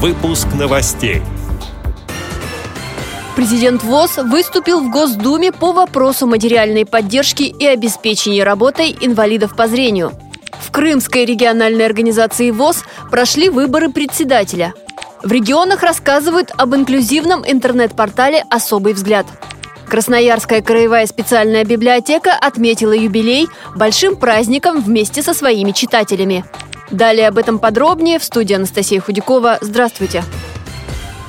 Выпуск новостей. Президент ВОЗ выступил в Госдуме по вопросу материальной поддержки и обеспечения работой инвалидов по зрению. В Крымской региональной организации ВОЗ прошли выборы председателя. В регионах рассказывают об инклюзивном интернет-портале «Особый взгляд». Красноярская краевая специальная библиотека отметила юбилей большим праздником вместе со своими читателями. Далее об этом подробнее в студии Анастасия Худякова. Здравствуйте.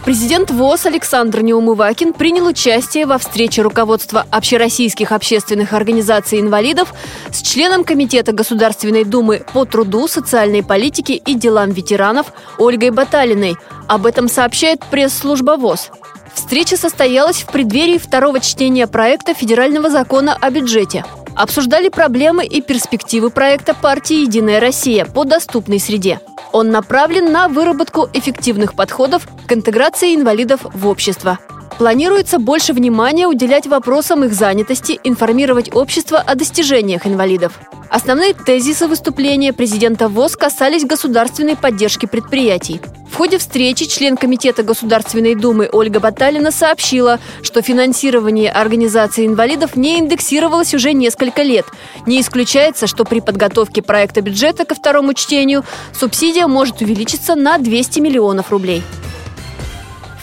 Президент ВОЗ Александр Неумывакин принял участие во встрече руководства общероссийских общественных организаций инвалидов с членом Комитета Государственной Думы по труду, социальной политике и делам ветеранов Ольгой Баталиной. Об этом сообщает пресс-служба ВОЗ. Встреча состоялась в преддверии второго чтения проекта федерального закона о бюджете. Обсуждали проблемы и перспективы проекта партии «Единая Россия» по доступной среде. Он направлен на выработку эффективных подходов к интеграции инвалидов в общество. Планируется больше внимания уделять вопросам их занятости, информировать общество о достижениях инвалидов. Основные тезисы выступления президента ВОЗ касались государственной поддержки предприятий. В ходе встречи член Комитета Государственной Думы Ольга Баталина сообщила, что финансирование организации инвалидов не индексировалось уже несколько лет. Не исключается, что при подготовке проекта бюджета ко второму чтению субсидия может увеличиться на 200 миллионов рублей.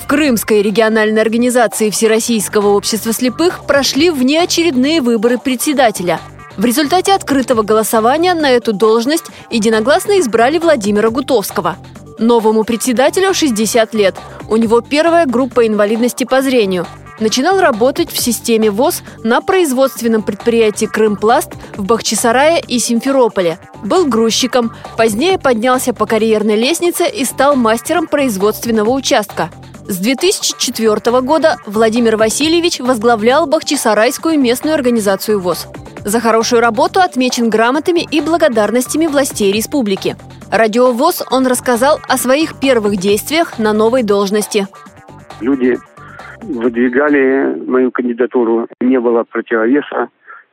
В Крымской региональной организации Всероссийского общества слепых прошли внеочередные выборы председателя. В результате открытого голосования на эту должность единогласно избрали Владимира Гутовского. Новому председателю 60 лет. У него первая группа инвалидности по зрению. Начинал работать в системе ВОЗ на производственном предприятии «Крымпласт» в Бахчисарае и Симферополе. Был грузчиком, позднее поднялся по карьерной лестнице и стал мастером производственного участка – с 2004 года Владимир Васильевич возглавлял Бахчисарайскую местную организацию ВОЗ. За хорошую работу отмечен грамотами и благодарностями властей республики. Радио ВОЗ он рассказал о своих первых действиях на новой должности. Люди выдвигали мою кандидатуру, не было противовеса.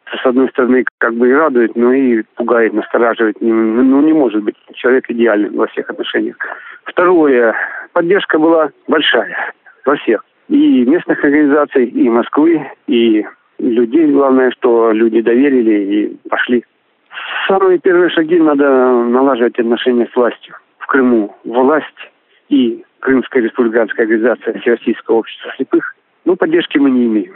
С одной стороны, как бы и радует, но и пугает, настораживает. Ну, не может быть человек идеальным во всех отношениях. Второе, поддержка была большая во всех. И местных организаций, и Москвы, и людей. Главное, что люди доверили и пошли. Самые первые шаги надо налаживать отношения с властью. В Крыму власть и Крымская республиканская организация Всероссийского общества слепых, ну, поддержки мы не имеем.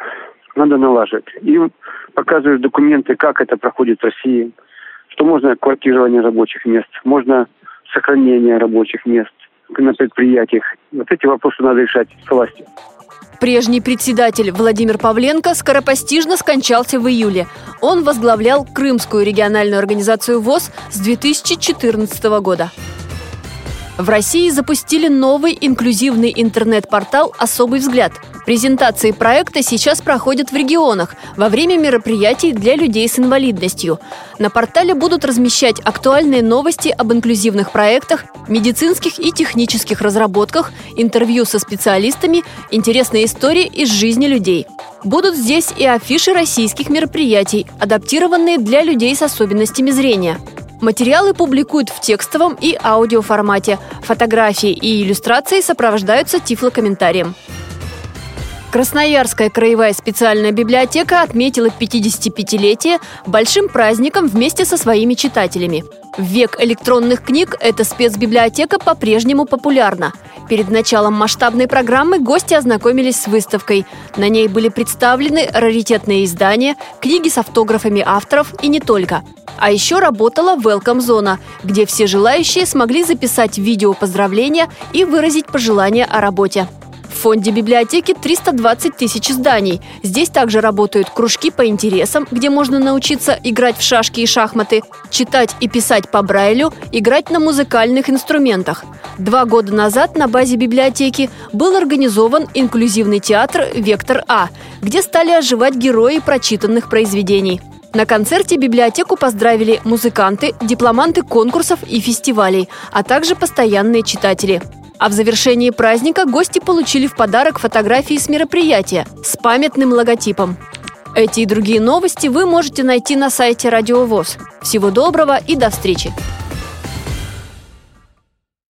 Надо налаживать. Им показывают документы, как это проходит в России, что можно квартирование рабочих мест, можно сохранение рабочих мест, на предприятиях. Вот эти вопросы надо решать с властью. Прежний председатель Владимир Павленко скоропостижно скончался в июле. Он возглавлял Крымскую региональную организацию ВОЗ с 2014 года. В России запустили новый инклюзивный интернет-портал «Особый взгляд». Презентации проекта сейчас проходят в регионах во время мероприятий для людей с инвалидностью. На портале будут размещать актуальные новости об инклюзивных проектах, медицинских и технических разработках, интервью со специалистами, интересные истории из жизни людей. Будут здесь и афиши российских мероприятий, адаптированные для людей с особенностями зрения. Материалы публикуют в текстовом и аудиоформате. Фотографии и иллюстрации сопровождаются тифлокомментарием. Красноярская краевая специальная библиотека отметила 55-летие большим праздником вместе со своими читателями. В век электронных книг эта спецбиблиотека по-прежнему популярна. Перед началом масштабной программы гости ознакомились с выставкой. На ней были представлены раритетные издания, книги с автографами авторов и не только. А еще работала Welcome Зона, где все желающие смогли записать видео поздравления и выразить пожелания о работе. В фонде библиотеки 320 тысяч изданий. Здесь также работают кружки по интересам, где можно научиться играть в шашки и шахматы, читать и писать по Брайлю, играть на музыкальных инструментах. Два года назад на базе библиотеки был организован инклюзивный театр «Вектор А», где стали оживать герои прочитанных произведений. На концерте библиотеку поздравили музыканты, дипломанты конкурсов и фестивалей, а также постоянные читатели. А в завершении праздника гости получили в подарок фотографии с мероприятия с памятным логотипом. Эти и другие новости вы можете найти на сайте Радио ВОЗ. Всего доброго и до встречи!